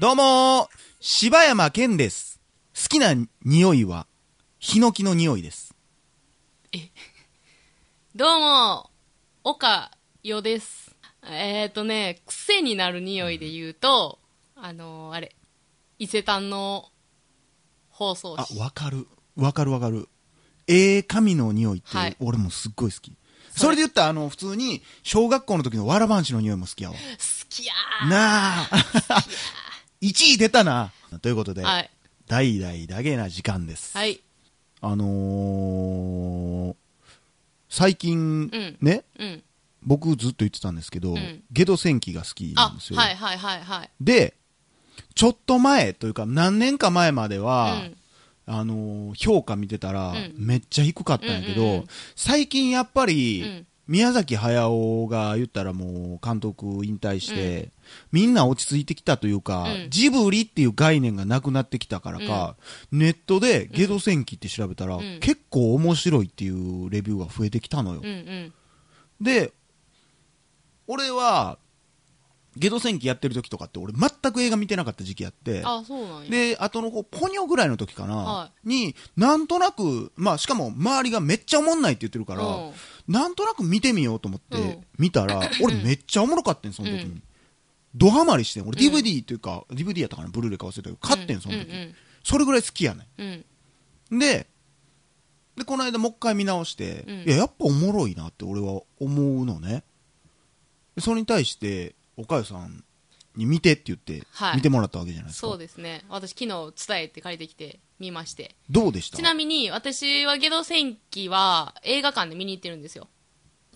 どうもー、柴山健です。好きな匂いは、ヒノキの匂いです。どうも、岡よです。えっ、ー、とね、癖になる匂いで言うと、あのーあれ、伊勢丹の包装あ、紙。わかる。わかるわかる。ええ髪の匂いって、はい俺もすっごい好き。それで言ったら、あの、普通に、小学校の時のわらばんしの匂いも好きやわ。好きやーなあ。1位出たな。ということで、はい。代々だけな時間です。はい。あのー、最近、んね、うん。僕ずっと言ってたんですけど、んゲド戦記が好きなあんです、よ。はいはいはいはい。で、ちょっと前というか何年か前までは、うんあのー評価見てたら、ん。めっちゃ低かったんやけど、うんうんうん。最近やっぱり、うん。宮崎駿が言ったらもう監督引退して、みんな落ち着いてきたというか、うん。ジブリっていう概念がなくなってきたからか、ネットでゲド戦記って調べたら、ん。結構面白いっていうレビューが増えてきたのよ。うんうん。で、俺は、ゲド戦記やってる時とかって俺全く映画見てなかった時期やって、あ、そうなんや。で、あとの子、ポニョぐらいの時かな、はに、なんとなく、まあしかも周りがめっちゃおもんないって言ってるから、うん。なんとなく見てみようと思ってうん。見たら、俺めっちゃおもろかったんその時に。うん。ドハマりしてん、俺 DVD っていうか、DVD やったかな、ブルーレイ買わせたけど、買ってん、その時、うんうんそれぐらい好きやねうん。ん。で、で、この間もう一回見直して、うん。いや、やっぱおもろいなって俺は思うのね。でそれに対して、おかゆさんに見てって言って、はい見てもらったわけじゃないですか。そうですね。私昨日伝えて借りてきて見まして。どうでした？ちなみに私はゲド戦記は映画館で見に行ってるんですよ。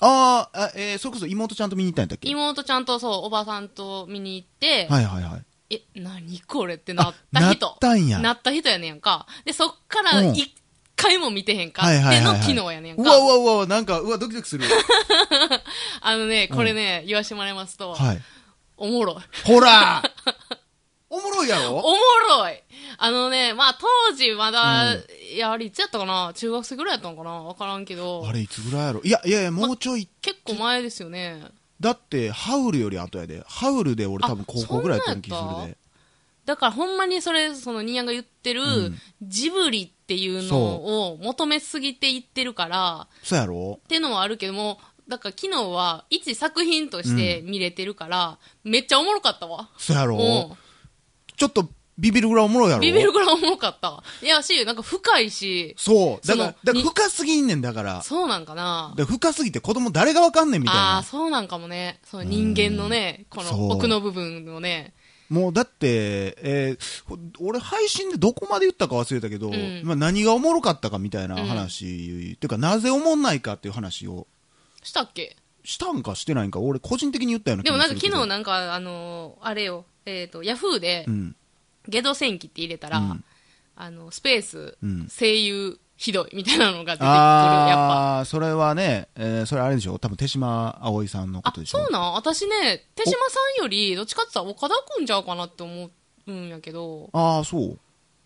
あーあ、えー、それこそ妹ちゃんと見に行ったんだっけ？妹ちゃんとそう、おばさんと見に行って、はいはいはい。え、何これってなった人。なったんやなった人やねんか。で、そっからうん一回も見てへんか。っての昨日やねんか。うわうわうわ、なんか、うわ、ドキドキする。あのね、これね、言わしてもらいますと、はい。おもろい。ほら おもろいやろ？おもろいあのね、まあ当時まだ、うんいや、あれいつやったかな？中学生ぐらいやったのかな？わからんけどあ、れいつぐらいやろ？いやいやいや、もうちょい。結構前ですよね。だって、ハウルより後やで。ハウルで俺多分高校ぐらいやった気するで。だからほんまにそれ、そのニーヤンが言ってる、うんジブリっていうのを求めすぎていってるから、そうやろ？っていうのはあるけども、だから昨日は一作品として見れてるから、めっちゃおもろかったわ。そうやろ？うんちょっとビビるぐらいおもろいやろ？ビビるぐらいおもろかったわ。いやし、なんか深いし、そう。だから、だからに深すぎんねんだから。そうなんかなだ深すぎて子供誰がわかんねんみたいああー、な。そうなんかもね。そう人間のね、この奥の部分のね。もうだって、えーほ俺配信でどこまで言ったか忘れたけど、ん。まあ何がおもろかったかみたいな話、っていうかなぜおもんないかっていう話を。したっけ？したんかしてないんか？俺個人的に言ったような気でもなんか昨日なんか、あのーあれよ、えっ、と、ヤフーでう、ん。ゲド戦記って入れたら、うん。あの、スペース、うん。声優ひどいみたいなのが出てくる、やっぱ。ああそれはね、えーそれあれでしょ？多分手島葵さんのこあとで、しょ？そうなん？私ね、手島さんより、どっちかって言ったら岡田くんちゃうかなって思うんやけど、ああそう。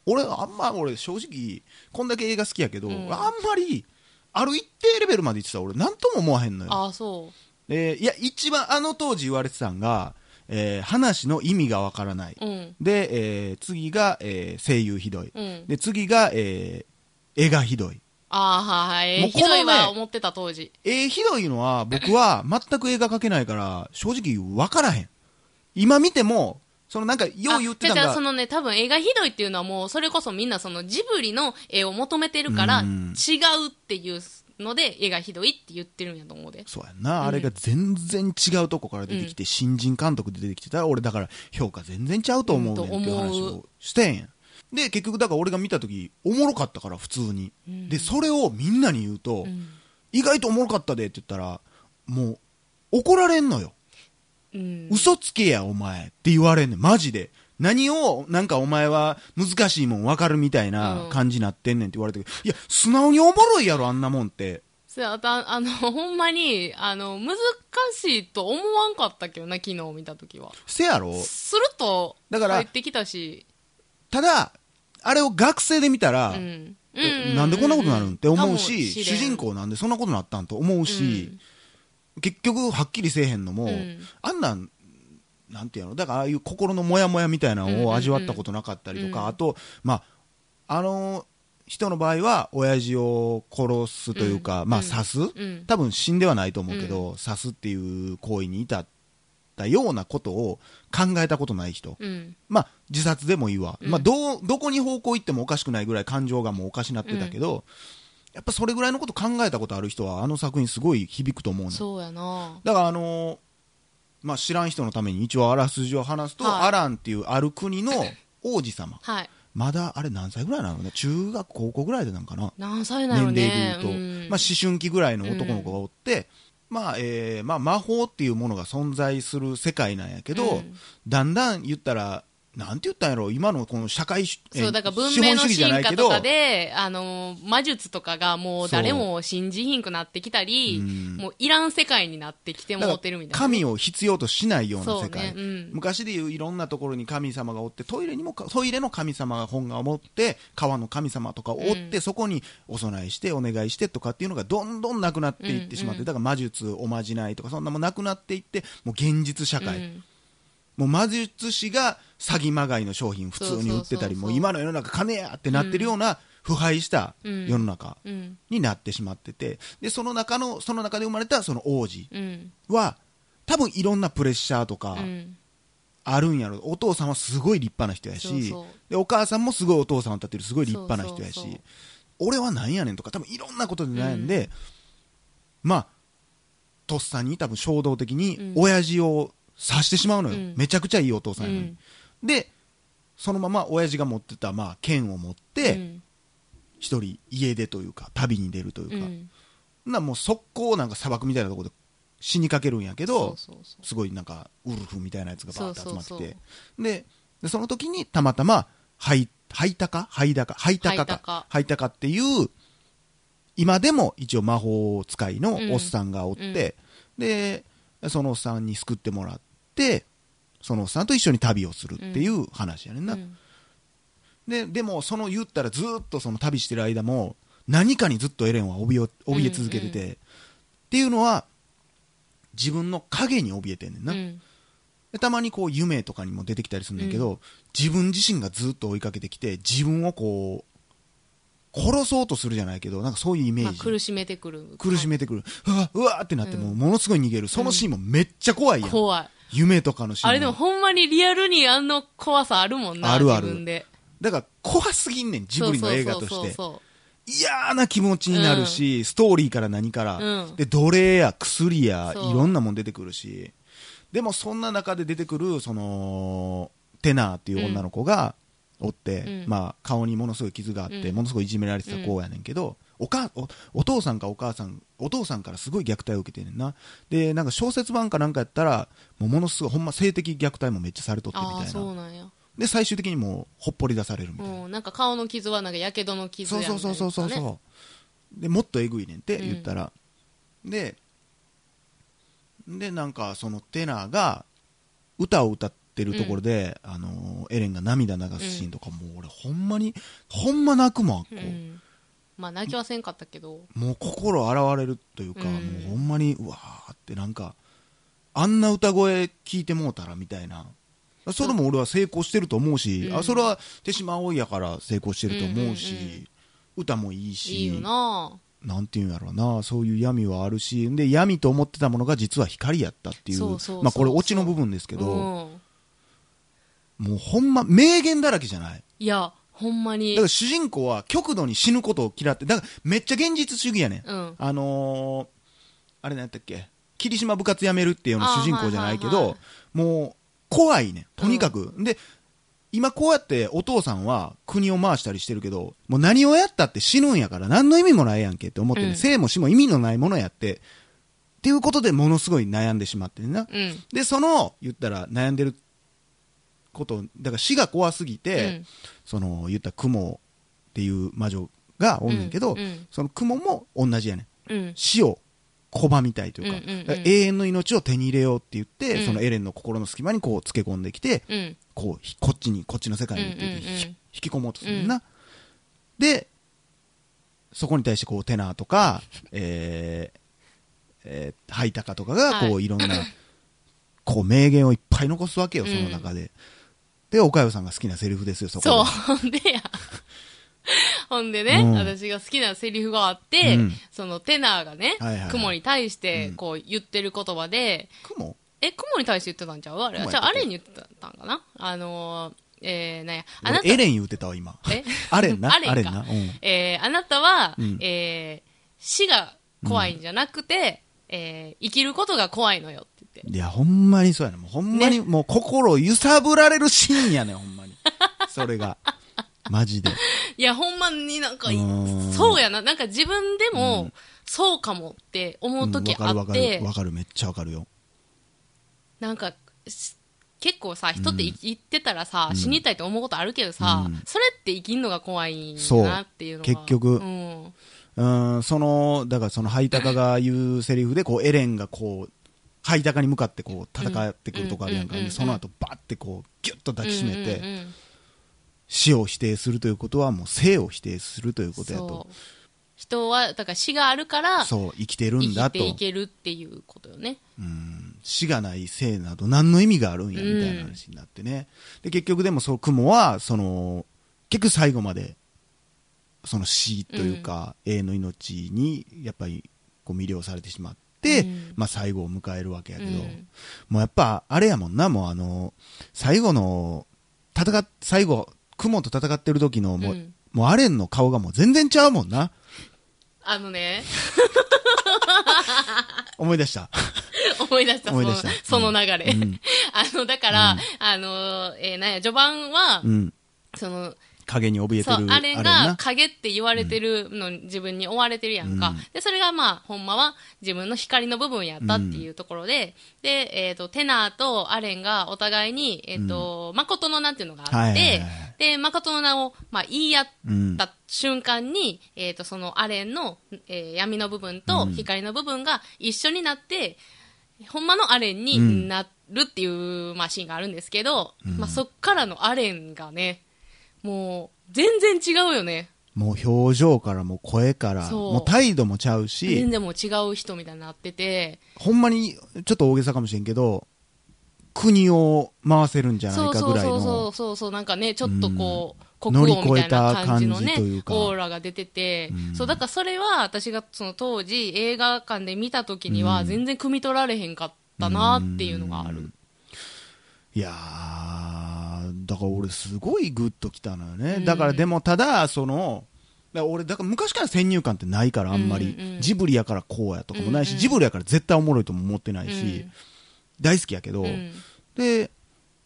俺あんま俺正直こんだけ映画好きやけど、ん。あんまりある一定レベルまで言ってたら俺なんとも思わへんのよ。ああ、そえーいや一番あの当時言われてたんが、えー話の意味がわからない、う。うん。で、えー次が、えー声優ひどい、うん。で次が、えー絵がひどいああ、はいはい。もうこのねひどいは思ってた当時。絵ひどいのは僕は 全く映画描けないから正直分からへん今見てもそのなんかよう言ってたんがあじゃあそのね、多分絵がひどいっていうのはもう、それこそみんなそのジブリの絵を求めてるから、うん違うっていうので、絵がひどいって言ってるんやと思うで。そうやんな、あれが全然違うとこから出てきて、新人監督で出てきてたら俺だから評価全然ちゃうと思うねんっていう話をしてんやんで結局だから俺が見た時おもろかったから普通に、でそれをみんなに言うと、ん。意外とおもろかったでって言ったらもう怒られんのよ。うん。嘘つけやお前って言われんねん。マジで。何をなんかお前は難しいもん分かるみたいな感じになってんねんって言われて、いや素直におもろいやろあんなもんって。あた、あの、ほんまに、あの、難しいと思わんかったけどな、昨日見たときは。せやろ。すると、だから入ってきたし、ただあれを学生で見たら、うん。えなんでこんなことになるんって思うし、し主人公なんでそんなことになったんと思うし、結局はっきりせえへんのも、うん。あんなん、なんていうの？だからああいう心のモヤモヤみたいなのを味わったことなかったりとか、うん。あと、まあ、あの人の場合は、親父を殺すというか、まあ、うん。刺す、うん。多分死んではないと思うけど、刺すっていう行為に至ったようなことを考えたことない人。うん。まあ、自殺でもいいわ。うん。まあ、どう、どこに方向行ってもおかしくないぐらい感情がもうおかしなってたけど、やっぱそれぐらいのこと考えたことある人は、あの作品すごい響くと思うの。そうやな。だからあのーまあ、知らん人のために一応あらすじを話すと、はい。アランっていうある国の 王子様。はい。まだあれ何歳ぐらいなの？ね中学高校ぐらいでなんかな？何歳なの年齢でね言うと、うん。まあ、思春期ぐらいの男の子がおって、まあえーまあ、魔法っていうものが存在する世界なんやけど、うん。だんだん言ったらなんて言ったんやろ？今のこの社会主えーそう、だから文明の資本主義じゃないけど進化とかで、あの、魔術とかがもう誰も信じひんくなってきたり、うん。もういらん世界になってきてもってるみたいな。神を必要としないような世界、ね。うん。昔でいういろんなところに神様がおってトイレにもかトイレの神様が本が持って川の神様とかをおって、うん。そこにお供えしてお願いしてとかっていうのがどんどんなくなっていってしまって、うん。うん。だから魔術おまじないとかそんなもんなくなっていってもう現実社会、うんもう魔術師が詐欺まがいの商品普通に売ってたりもう今の世の中金やってなってるような腐敗したうん。世の中うん。になってしまってて。でその中のその中で生まれたその王子うん。は多分いろんなプレッシャーとかうん。あるんやろ、お父さんはすごい立派な人やしでお母さんもすごいお父さんを立ってるすごい立派な人やし俺はなんやねんとか多分いろんなことで悩んで、まあとっさに多分衝動的にうん。親父を刺してしまうのよ、うん。めちゃくちゃいいお父さんやのに、うん。でそのまま親父が持ってた、まあ、剣を持って一人家出というか旅に出るというか、うん。なもう速攻なんか砂漠みたいなところで死にかけるんやけどすごいなんかウルフみたいなやつがバーって集まってて。ででその時にたまたまハイハイタカ？ハイダカ？ハイタカか？ハイタカ。っていう今でも一応魔法使いのおっさんがおって、でそのおっさんに救ってもらってそのおっさんと一緒に旅をするっていう話やねんな、うん。ででもその言ったらずーっとその旅してる間も何かにずっとエレンは怯え怯え続けてて、うんうっていうのは自分の影に怯えてんねんな、うん。でたまにこう夢とかにも出てきたりするんだけど、自分自身がずっと追いかけてきて自分をこう殺そうとするじゃないけどなんかそういうイメーまあ、ジ、苦しめてくる。苦しめてくる、うわうわってなってもううん。ものすごい逃げる、そのシーンもめっちゃ怖いやん、怖い。夢とかのシーンあれでもほんまにリアルにあの怖さあるもんな。あるある。自分で。だから怖すぎんねんジブリの映画としてそうそう。そう嫌な気持ちになるし、ストーリーから何から、うん。で奴隷や薬やそう。いろんなもん出てくるし。でもそんな中で出てくるそのテナーっていう女の子がおって、うん。まあ、顔にものすごい傷があって、うん。ものすごいいじめられてた子やねんけど、おかおお父さんかお母さんお父さんからすごい虐待を受けてんねんな。でなんか小説版かなんかやったらもうものすごいほんま性的虐待もめっちゃされとってみたいな。で最終的にもうほっぽり出されるみたいな、うん、なんか顔の傷はなんかやけどの傷やみたいなそうそうそうそうそう。そう、でもっとえぐいねんってうん。言ったら、ででなんかそのテナーが歌を歌ってるところで、あのーエレンが涙流すシーンとか、もう俺ほんまにほんま泣くもんあっこ、うん。まあ泣きはせんかったけど。もう心洗われるというか、うん。もうほんまにうわーってなんかあんな歌声聞いてもうたらみたいな。それも俺は成功してると思うし、うん。あそれは手島葵やから成功してると思うし、うんうんうん歌もいいしいいよな。なんていうんやろうな、そういう闇はあるし、で、闇と思ってたものが実は光やったっていう、まあこれオチの部分ですけうど、ん。もうほんま、名言だらけじゃない？いや、ほんまだにから。主人公は極度に死ぬことを嫌って、だからめっちゃ現実主義やねん。うん。あのー、あれ何やったっけ？霧島部活やめるっていうの主人公じゃないけど、はいはいはいもう怖いねん。とにかく。で、今こうやってお父さんは国を回したりしてるけど、もう何をやったって死ぬんやから何の意味もないやんけって思ってね、うん生も死も意味のないものやって、っていうことでものすごい悩んでしまってんな。うん。で、その、言ったら悩んでること、だから死が怖すぎて、うん。その、言ったら雲っていう魔女がおんねんけど、うんうん。その雲も同じやねん。うん。死を拒みたいというか,、うんうんうん。永遠の命を手に入れようって言って、うん。そのエレンの心の隙間にこうつけ込んできて、うん。こうひこっちにこっちの世界にってうんうん引き込もうとするんだな、でそこに対してこうテナーとか、えーえー、ハイタカとかが、こう、はい。いろんな、こう、名言をいっぱい残すわけよ、その中で。で、岡代さんが好きなセリフですよ、そこで。そう、ほんでや。ほんでね、うん私が好きなセリフがあって、うんそのテナーがね、はいはいはい雲に対してうんこう言ってる言葉で、雲？え、雲に対して言ってたんちゃう？あれ？じゃあ、雲やったっけ？あれに言ってたんかな？あのー、えー、なんや、あなた俺、エレン言うてたわ、今。え？アレンな？アレンかな？うん。えー、あなたは、うんえー、死が怖いんじゃなくて、えー、生きることが怖いのよ。いや、ほんまにそうやね。もうほんまに、もう心を揺さぶられるシーンやねん、ほんまに。それが。マジで。いや、ほんまになんかうそうやな。なんか自分でも、そうかもって思う時あうんわかるって、わかる。わかる、めっちゃわかるよ。なんか、し結構さ、人って生きてたらさ、うん死にたいと思うことあるけどさ、うんそれって生きんのが怖いなっていうのが。結局うん。うん、その、だからそのハイタカが言うセリフで、こう、エレンがこう、ハイタカに向かってこう、戦ってくるとこあるやんか。その後、バッてこう、ギュッと抱きしめて、うんうんうん死を否定するということは、もう生を否定するということやそとう。。人は、だから死があるから、そう、生きてるん生だと。きていけるっていうことよね。うん死がない生など何の意味があるんやみたいな話になってね、で結局でもそう雲はその結局最後までその死というか、永遠の命にやっぱりこう魅了されてしまって、うん。まあ、最後を迎えるわけやけど、うんもうやっぱあれやもんなもうあの最後の戦っ最後雲と戦ってる時のもう,、うん。もうアレンの顔がもう全然ちゃうもんな。あのね、思い出した？思い出した、思い出した。その流れ。うん。あの、だから、あの、えーなんや、序盤は、うん。その、影に怯えてる、そうあれな。が影って言われてるのに自分に追われてるやんか。うん。で、それがまあ、ほんまは自分の光の部分やったっていうところで、で、えっ、と、テナーとアレンがお互いに、えっ、と、誠の名っていうのがあって、はいはいはいで、誠の名を、まあ、言い合っうんた瞬間に、えっ、と、そのアレンの、えー闇の部分とうん。光の部分が一緒になって、ほんまのアレンにうん。なるっていう、まあ、シーンがあるんですけど、うん。まあ、そっからのアレンがね、もう、全然違うよね。もう表情からも声から、そう。もう態度もちゃうし全、然もう違う人みたいになってて、ほんまに、ちょっと大げさかもしれんけど、国を回せるんじゃないかぐらいそうそうそのう、そうそう、なんかね、ちょっとこう、うん。国王みたいな感じのね乗り越えた感じという、か。オーラが出てて、うん。そう、だからそれは私がその当時映画館で見た時にはうん。全然汲み取られへんかったなっていうのがある。いやー、だから俺すごいグッときたのよね。うん。だからでもただ、その、だ俺、だから昔から先入観ってないからあんまり、うん。うんジブリやからこうやとかもないし、うんうん。ジブリやから絶対おもろいとも思ってないし、うん。大好きやけど、うん。で、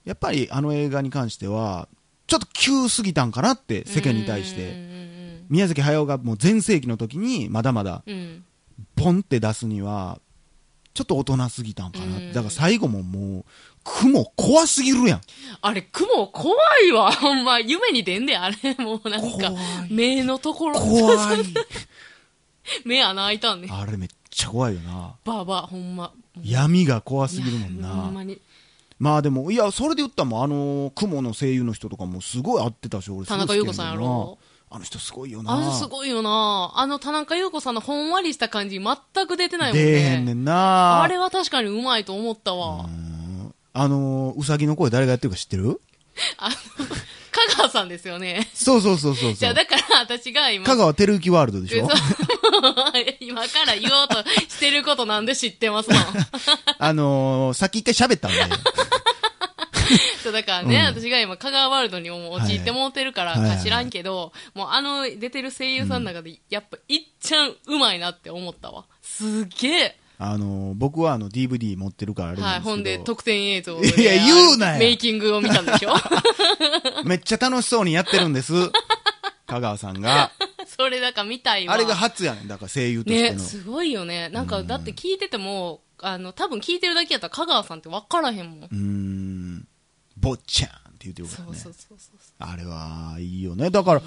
やっぱりあの映画に関しては、ちょっと急すぎたんかなって、世間に対して。うん宮崎駿がもう全盛期の時に、まだまだ、うん。うんポンって出すには、ちょっと大人すぎたんかなだから最後ももう、雲怖すぎるやん。あれ、雲怖いわ、ほんま。夢に出んで、あれ。もうなんか目のところ、怖い。目穴開いたんね。あれめっちゃ怖いよな。ばあばあ、ほんま。闇が怖すぎるもんいやほんな。まに。まあでも、いや、それで言ったらもん、あの、雲の声優の人とかもすごい合ってたし、俺田中優子さんやねろあの人すごいよな。あのすごいよなあの田中優子さんのほんわりした感じ全く出てないもんね。出えへんねんな。あれは確かにうまいと思ったわ。うんあの、うさぎの声誰がやってるか知ってる？あの、香川さんですよね。そうそうそうそう。じゃあだから私が今、香川照之ワールドでしょ？今から言おうとしてることなんで知ってますの あのー、さっき一回喋ったんで。そうだからね、うん私が今香川ワールドにも陥ってもうてるからはいか知らんけど、もうあの出てる声優さんの中でやっぱいっちゃんうまいなって思ったわ。すげえ。あのー、僕はあの DVD 持ってるからあれはい。ほんで特典映像いや言うなよメイキングを見たんでしょ？めっちゃ楽しそうにやってるんです。香川さんが。それだから見たいわ。あれが初やねん。だから声優としてね、の。すごいよね。なんか、だって聞いてても、あの、多分聞いてるだけやったら香川さんって分からへんもん。うーん。ぼっちゃんって言ってるからね。そうそうそうそう。あれはいいよね。だから、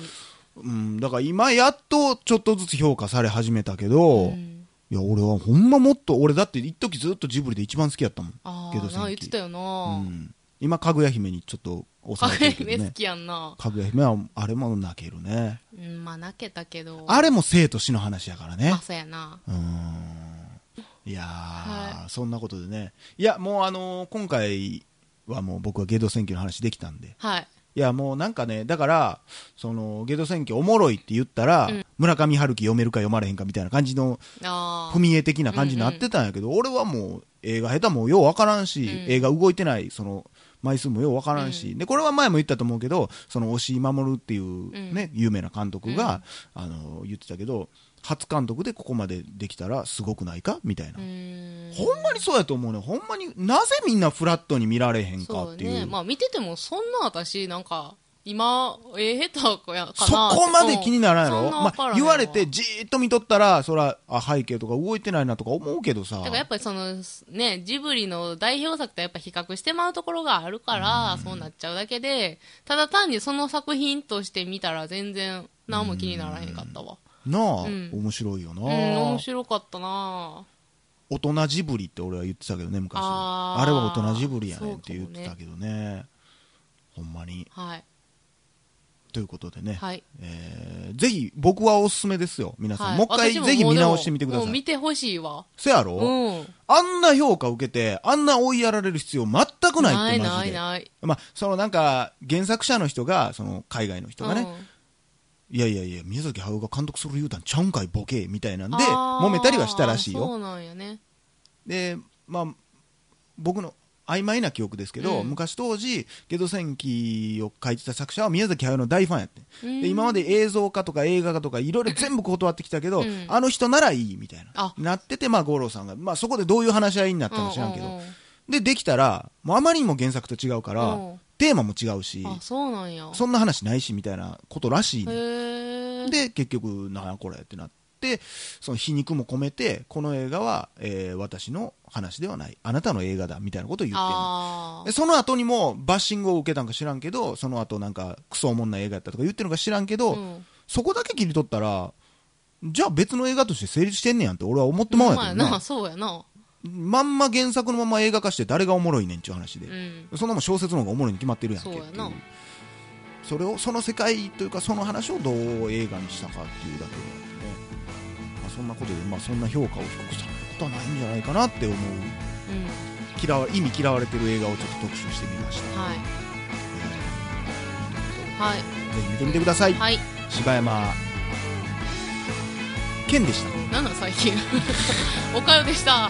うん、だから今やっとちょっとずつ評価され始めたけど、うんいや、俺はほんまもっと、俺だって一時ずっとジブリで一番好きやったもん。ああ、言ってたような。ん。今、かぐや姫にちょっとか抑ぐや姫好えてるけどね。きやんな。かぐや姫は、あれも泣けるね。うん、まあ泣けたけど。あれも生と死の話やからねあ、。そうやな。うーん。いやー、はそんなことでね。いや、もうあのー今回はもう僕はゲド選挙の話できたんで。はい。いや、もうなんかね、だから、その、ゲド選挙おもろいって言ったら、うん。村上春樹読めるか読まれへんかみたいな感じの。踏み絵的な感じになってたんやけど、俺はもう映画下手もようわからんし、うん。映画動いてない、その、枚数もようわからんし、で、これは前も言ったと思うけど、その、押井守っていうね、有名な監督が、あの、言ってたけど、初監督でここまでできたらすごくないか？みたいな。ほんまにそうやと思うね。ほんまに、なぜみんなフラットに見られへんかっていう。ね。まあ見ててもそんな私、なんか、今、ええ下手かやかそなこまで気にならんやそろまあ、んなわからへん言われてじーっと見とったら、そら、あ、背景とか動いてないなとか思うけどさ。だからやっぱりその、ね、ジブリの代表作とやっぱ比較してまうところがあるから、そうなっちゃうだけで、ただ単にその作品として見たら全然何も気にならへんかったわ。なあ、うん面白いよな、うん、面白かったな大人ジブリって俺は言ってたけどね、昔。あーあれは大人ジブリやねんって言ってたけどね。ほんまに。はい。ということでね。はい。えーぜひ、僕はおすすめですよ。皆さん。はいもう一回ぜひ見直してみてください。見てほしいわ。せやろ、うん。あんな評価を受けて、あんな追いやられる必要全くないって、ないマジで。ないない。まあ、そのなんか、原作者の人が、その海外の人がね、いやいやいや、宮崎駿が監督する言うたんちゃうんかい、ボケみたいなんで、揉めたりはしたらしいよ。そうなんやね。で、まあ、僕の曖昧な記憶ですけど、うん昔当時、ゲド戦記を書いてた作者は宮崎駿の大ファンやって。うんで今まで映像化とか映画化とかいろいろ全部断ってきたけど、うんあの人ならいいみたいなあ。なってて、まあ、五郎さんが、まあ、そこでどういう話し合いになったか知らんけど、で、できたら、もうあまりにも原作と違うから、うんテーマも違うし、あ、そうなんや。そんな話ないしみたいなことらしいね。で、結局、なんやこれってなって、その皮肉も込めて、この映画は、えー私の話ではない、あなたの映画だみたいなことを言ってんのあでその後にもバッシングを受けたんか知らんけど、その後なんかクソおもんな映画やったとか言ってるのか知らんけど、あ。うん。そこだけ切り取ったら、じゃあ別の映画として成立してんねやんって俺は思ってまうやけどな。そうやな。まんま原作のまま映画化して誰がおもろいねんっていう話で。うん。そんなもん小説の方がおもろいに決まってるやんけっていうそれをその世界というかその話をどう映画にしたかっていうだけでね、まあ、そんなことで、まあ、そんな評価を低くされることはないんじゃないかなって思ううん。嫌わ意味嫌われてる映画をちょっと特集してみました、はい。えはい。ーぜひ見てみてください、はい。柴山健でしたなんなん最近。おかよでした。